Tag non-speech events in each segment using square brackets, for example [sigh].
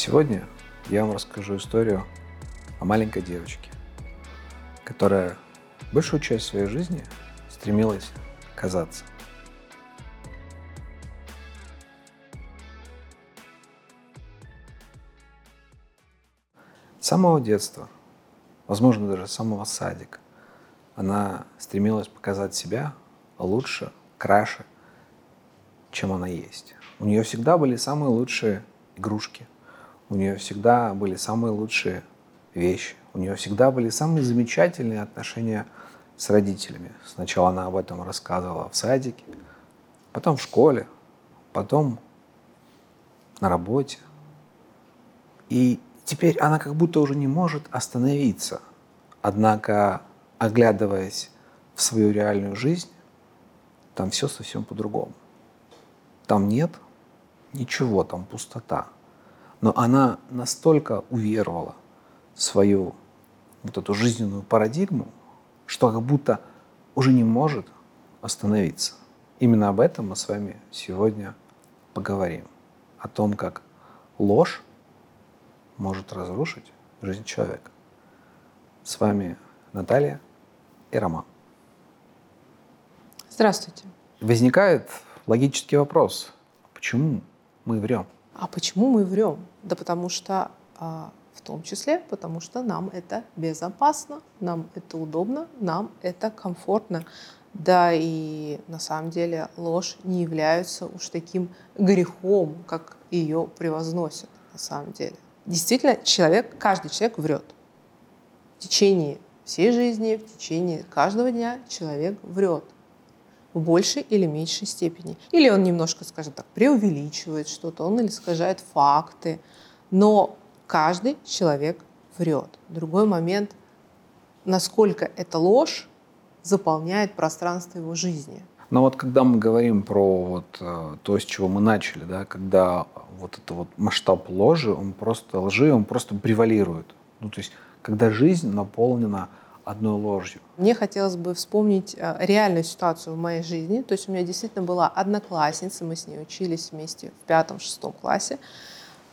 Сегодня я вам расскажу историю о маленькой девочке, которая большую часть своей жизни стремилась казаться. С самого детства, возможно, даже с самого садика, она стремилась показать себя лучше, краше, чем она есть. У нее всегда были самые лучшие игрушки, у нее всегда были самые лучшие вещи, у нее всегда были самые замечательные отношения с родителями. Сначала она об этом рассказывала в садике, потом в школе, потом на работе. И теперь она как будто уже не может остановиться. Однако, оглядываясь в свою реальную жизнь, там все совсем по-другому. Там нет ничего, там пустота. Но она настолько уверовала в свою вот эту жизненную парадигму, что как будто уже не может остановиться. Именно об этом мы с вами сегодня поговорим. О том, как ложь может разрушить жизнь человека. С вами Наталья и Роман. Здравствуйте. Возникает логический вопрос, почему мы врем? А почему мы врем? Да потому что, а, в том числе, потому что нам это безопасно, нам это удобно, нам это комфортно. Да и на самом деле ложь не является уж таким грехом, как ее превозносят на самом деле. Действительно, человек, каждый человек врет. В течение всей жизни, в течение каждого дня человек врет в большей или меньшей степени. Или он немножко, скажем так, преувеличивает что-то, он или искажает факты. Но каждый человек врет. Другой момент, насколько эта ложь заполняет пространство его жизни. Но вот когда мы говорим про вот э, то, с чего мы начали, да, когда вот это вот масштаб ложи, он просто лжи, он просто превалирует. Ну, то есть, когда жизнь наполнена одной ложью. Мне хотелось бы вспомнить э, реальную ситуацию в моей жизни. То есть у меня действительно была одноклассница, мы с ней учились вместе в пятом-шестом классе,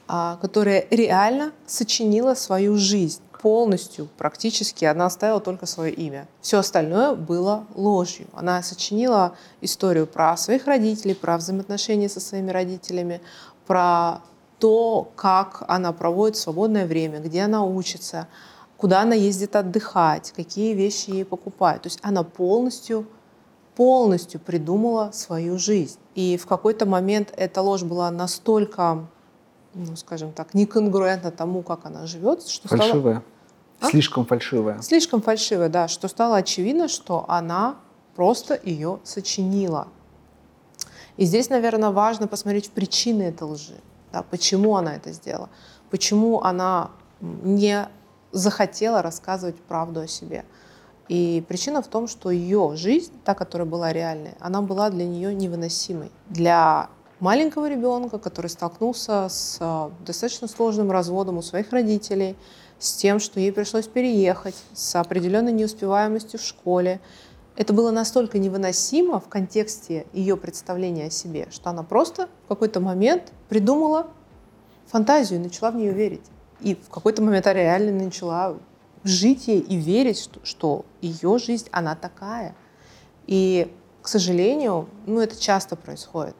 а, которая реально сочинила свою жизнь полностью, практически. Она оставила только свое имя. Все остальное было ложью. Она сочинила историю про своих родителей, про взаимоотношения со своими родителями, про то, как она проводит свободное время, где она учится, куда она ездит отдыхать, какие вещи ей покупают. То есть она полностью, полностью придумала свою жизнь. И в какой-то момент эта ложь была настолько, ну, скажем так, неконгруентна тому, как она живет, что фальшивая. стало... А? Слишком фальшивая. Слишком фальшивая, да, что стало очевидно, что она просто ее сочинила. И здесь, наверное, важно посмотреть в причины этой лжи. Да, почему она это сделала. Почему она не захотела рассказывать правду о себе. И причина в том, что ее жизнь, та, которая была реальной, она была для нее невыносимой. Для маленького ребенка, который столкнулся с э, достаточно сложным разводом у своих родителей, с тем, что ей пришлось переехать, с определенной неуспеваемостью в школе, это было настолько невыносимо в контексте ее представления о себе, что она просто в какой-то момент придумала фантазию и начала в нее верить. И в какой-то момент она реально начала жить ей и верить, что, что ее жизнь, она такая. И, к сожалению, ну, это часто происходит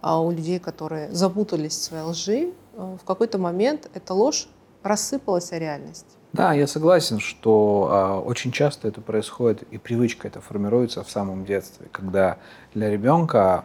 а у людей, которые запутались в своей лжи, э, в какой-то момент эта ложь рассыпалась о реальность. Да, я согласен, что э, очень часто это происходит, и привычка это формируется в самом детстве, когда для ребенка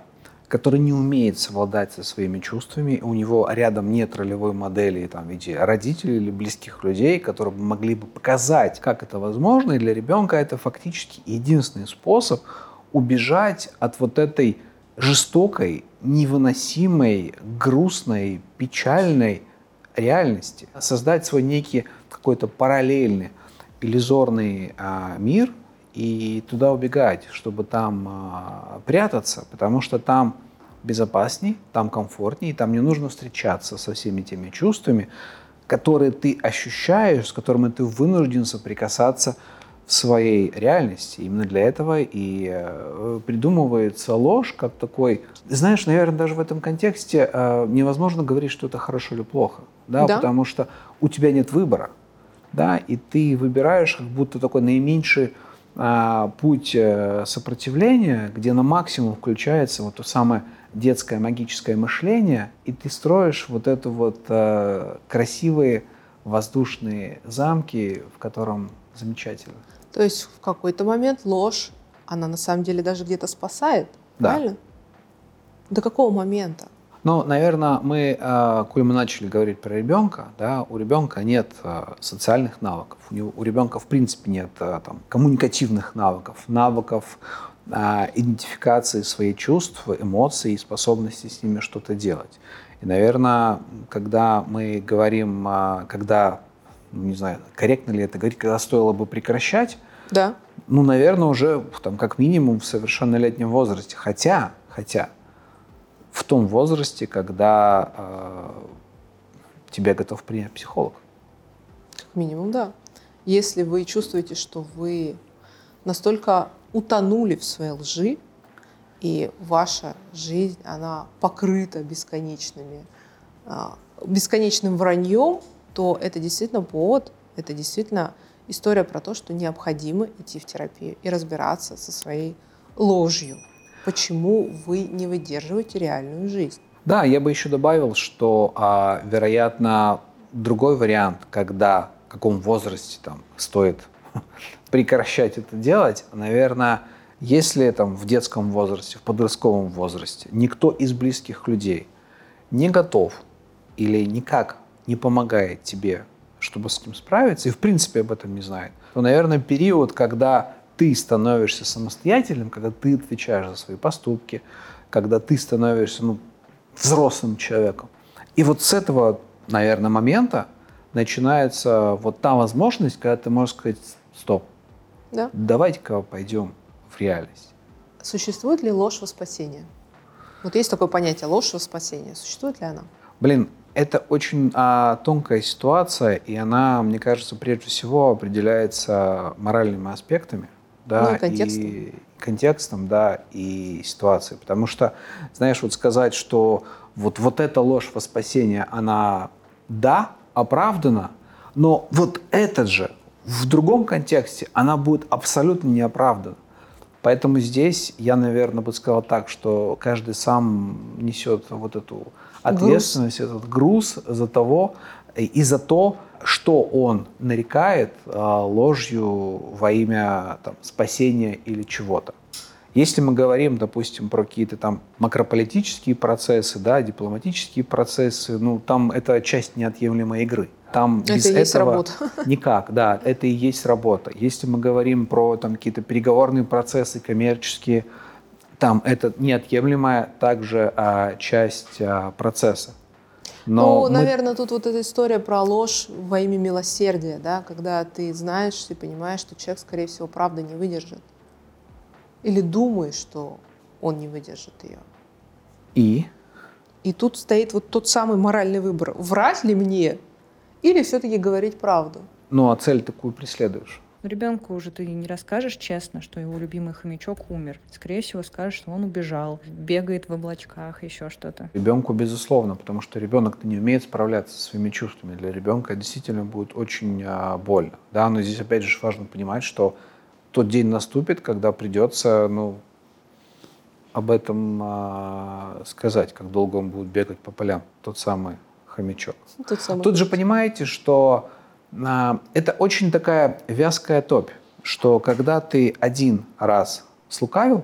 который не умеет совладать со своими чувствами, у него рядом нет ролевой модели там, в виде родителей или близких людей, которые могли бы показать, как это возможно, и для ребенка это фактически единственный способ убежать от вот этой жестокой, невыносимой, грустной, печальной реальности, создать свой некий какой-то параллельный иллюзорный а, мир – и туда убегать, чтобы там а, прятаться, потому что там безопасней, там комфортней, там не нужно встречаться со всеми теми чувствами, которые ты ощущаешь, с которыми ты вынужден соприкасаться в своей реальности. Именно для этого и э, придумывается ложь как такой... Знаешь, наверное, даже в этом контексте э, невозможно говорить, что это хорошо или плохо. Да? Да. Потому что у тебя нет выбора. Да? И ты выбираешь как будто такой наименьший а, путь э, сопротивления, где на максимум включается вот то самое детское магическое мышление, и ты строишь вот это вот э, красивые воздушные замки, в котором замечательно. То есть в какой-то момент ложь, она на самом деле даже где-то спасает, Да. правильно? До какого момента? Ну, наверное, мы, э, коль мы начали говорить про ребенка, да, у ребенка нет э, социальных навыков, у, него, у ребенка в принципе нет э, там, коммуникативных навыков, навыков идентификации своих чувств, эмоций и способности с ними что-то делать. И, наверное, когда мы говорим, э, когда, ну, не знаю, корректно ли это говорить, когда стоило бы прекращать, Да. ну, наверное, уже там, как минимум в совершеннолетнем возрасте. Хотя, хотя, в том возрасте, когда э, тебя готов принять психолог. Как минимум, да. Если вы чувствуете, что вы настолько утонули в своей лжи, и ваша жизнь, она покрыта бесконечными, а, бесконечным враньем, то это действительно повод, это действительно история про то, что необходимо идти в терапию и разбираться со своей ложью. Почему вы не выдерживаете реальную жизнь? Да, я бы еще добавил, что, а, вероятно, другой вариант, когда в каком возрасте там стоит [laughs] прекращать это делать, наверное, если там в детском возрасте, в подростковом возрасте никто из близких людей не готов или никак не помогает тебе, чтобы с этим справиться, и в принципе об этом не знает, то, наверное, период, когда ты становишься самостоятельным, когда ты отвечаешь за свои поступки, когда ты становишься ну, взрослым человеком. И вот с этого, наверное, момента начинается вот та возможность, когда ты можешь сказать, стоп, Да? давайте-ка пойдем в реальность. Существует ли ложь во спасение? Вот есть такое понятие ложь во спасение. Существует ли она? Блин, это очень а, тонкая ситуация, и она, мне кажется, прежде всего определяется моральными аспектами, да, Ну и контекстом. и контекстом, да, и ситуацией. Потому что, знаешь, вот сказать, что вот, вот эта ложь во спасение, она, да, оправдана, но вот этот же в другом контексте она будет абсолютно не оправдана. Поэтому здесь я, наверное, бы сказал так, что каждый сам несет вот эту ответственность, этот груз за того и за то, что он нарекает а, ложью во имя там, спасения или чего-то. Если мы говорим, допустим, про какие-то там макрополитические процессы, да, дипломатические процессы, ну, там это часть неотъемлемой игры. Там Это без и есть этого работа. [laughs] никак, да, это и есть работа. Если мы говорим про там какие-то переговорные процессы, коммерческие, там это неотъемлемая также а, часть а, процесса. ну, мы- наверное, тут вот эта история про ложь во имя милосердия, да, когда ты знаешь и понимаешь, что человек, скорее всего, правда не выдержит. Или думаешь, что он не выдержит ее. и И тут стоит вот тот самый моральный выбор. Врать ли мне или все-таки говорить правду? ну а цель такую преследуешь. Но ребенку уже ты не расскажешь честно, что его любимый хомячок умер. Скорее всего, скажешь, что он убежал, бегает в облачках, еще что-то. Ребенку безусловно, потому что ребенок не умеет справляться со своими чувствами. Для ребенка действительно будет очень а, больно. Да, но здесь опять же важно понимать, что тот день наступит, когда придется, ну, об этом а, сказать, как долго он будет бегать по полям, тот самый хомячок. Тот самый Тут же понимаете, что а, это очень такая вязкая топь, что когда ты один раз слукавил,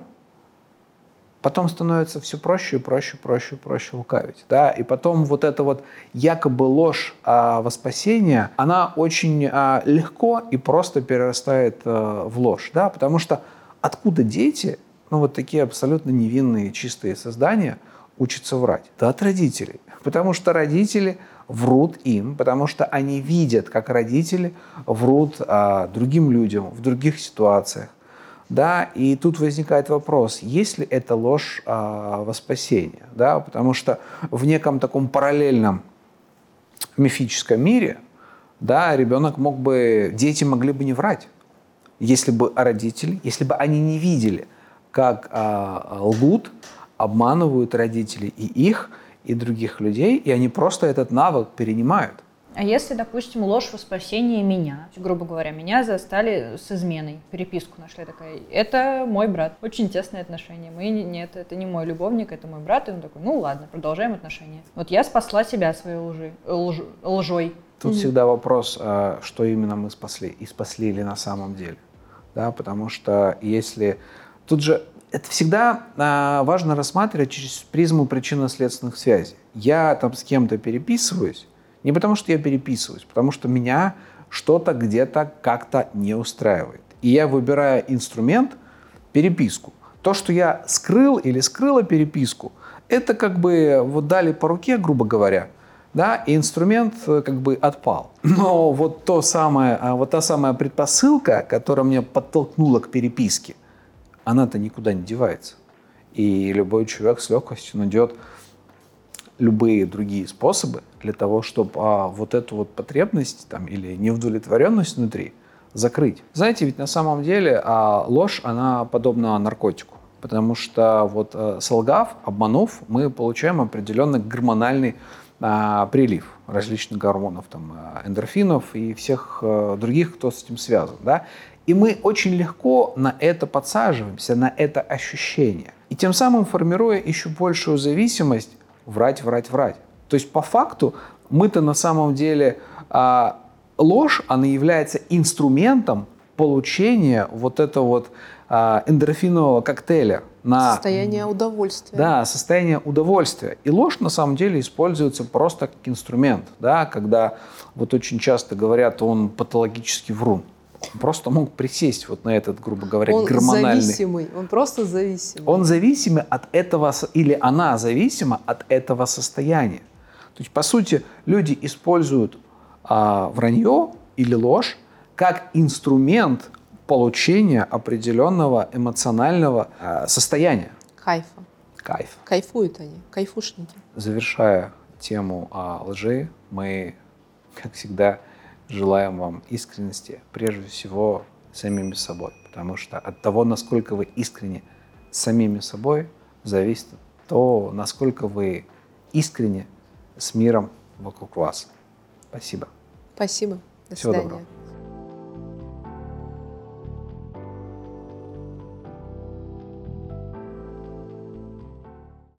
потом становится все проще и проще, проще проще лукавить. Да? И потом вот эта вот якобы ложь а, во спасение, она очень а, легко и просто перерастает а, в ложь. Да? Потому что откуда дети, ну вот такие абсолютно невинные, чистые создания, учатся врать? Да от родителей. Потому что родители врут им, потому что они видят, как родители врут а, другим людям в других ситуациях. Да, и тут возникает вопрос, есть ли это ложь а, во спасение, да, потому что в неком таком параллельном мифическом мире, да, ребенок мог бы, дети могли бы не врать, если бы родители, если бы они не видели, как а, лгут, обманывают родители и их, и других людей, и они просто этот навык перенимают. А если, допустим, ложь во спасение меня, грубо говоря, меня застали с изменой, переписку нашли такая, это мой брат, очень тесные отношения, мы, нет, это не мой любовник, это мой брат, и он такой, ну ладно, продолжаем отношения. Вот я спасла себя своей лжи, лж, лжой. Тут mm-hmm. всегда вопрос, а, что именно мы спасли, и спасли ли на самом деле, да, потому что если, тут же это всегда а, важно рассматривать через призму причинно-следственных связей. Я там с кем-то переписываюсь, не потому что я переписываюсь, потому что меня что-то где-то как-то не устраивает. И я выбираю инструмент переписку. То, что я скрыл или скрыла переписку, это как бы вот дали по руке, грубо говоря, да, и инструмент э, как бы отпал. [laughs] Но вот, то самое, а, вот та самая предпосылка, которая меня подтолкнула к переписке, она-то никуда не девается. И любой человек с легкостью найдет любые другие способы для того, чтобы а, вот эту вот потребность там, или неудовлетворенность внутри закрыть. Знаете, ведь на самом деле а, ложь, она подобна наркотику. Потому что вот а, солгав, обманув, мы получаем определенный гормональный а, прилив различных гормонов, там, а, эндорфинов и всех а, других, кто с этим связан. Да? И мы очень легко на это подсаживаемся, на это ощущение. И тем самым формируя еще большую зависимость, врать, врать, врать. То есть по факту мы-то на самом деле а, ложь, она является инструментом получения вот этого вот а, эндорфинового коктейля. На, состояние удовольствия. Да, состояние удовольствия. И ложь на самом деле используется просто как инструмент, да, когда вот очень часто говорят, он патологический врун. Просто мог присесть вот на этот, грубо говоря, он гормональный. зависимый, он просто зависимый. Он зависимый от этого, или она зависима от этого состояния. То есть, по сути, люди используют а, вранье или ложь как инструмент получения определенного эмоционального а, состояния. Кайфа. Кайф. Кайфуют они, кайфушники. Завершая тему о лжи, мы, как всегда, желаем вам искренности, прежде всего, самими собой. Потому что от того, насколько вы искренне самими собой, зависит то, насколько вы искренне с миром вокруг вас. Спасибо. Спасибо. До Всего свидания. доброго.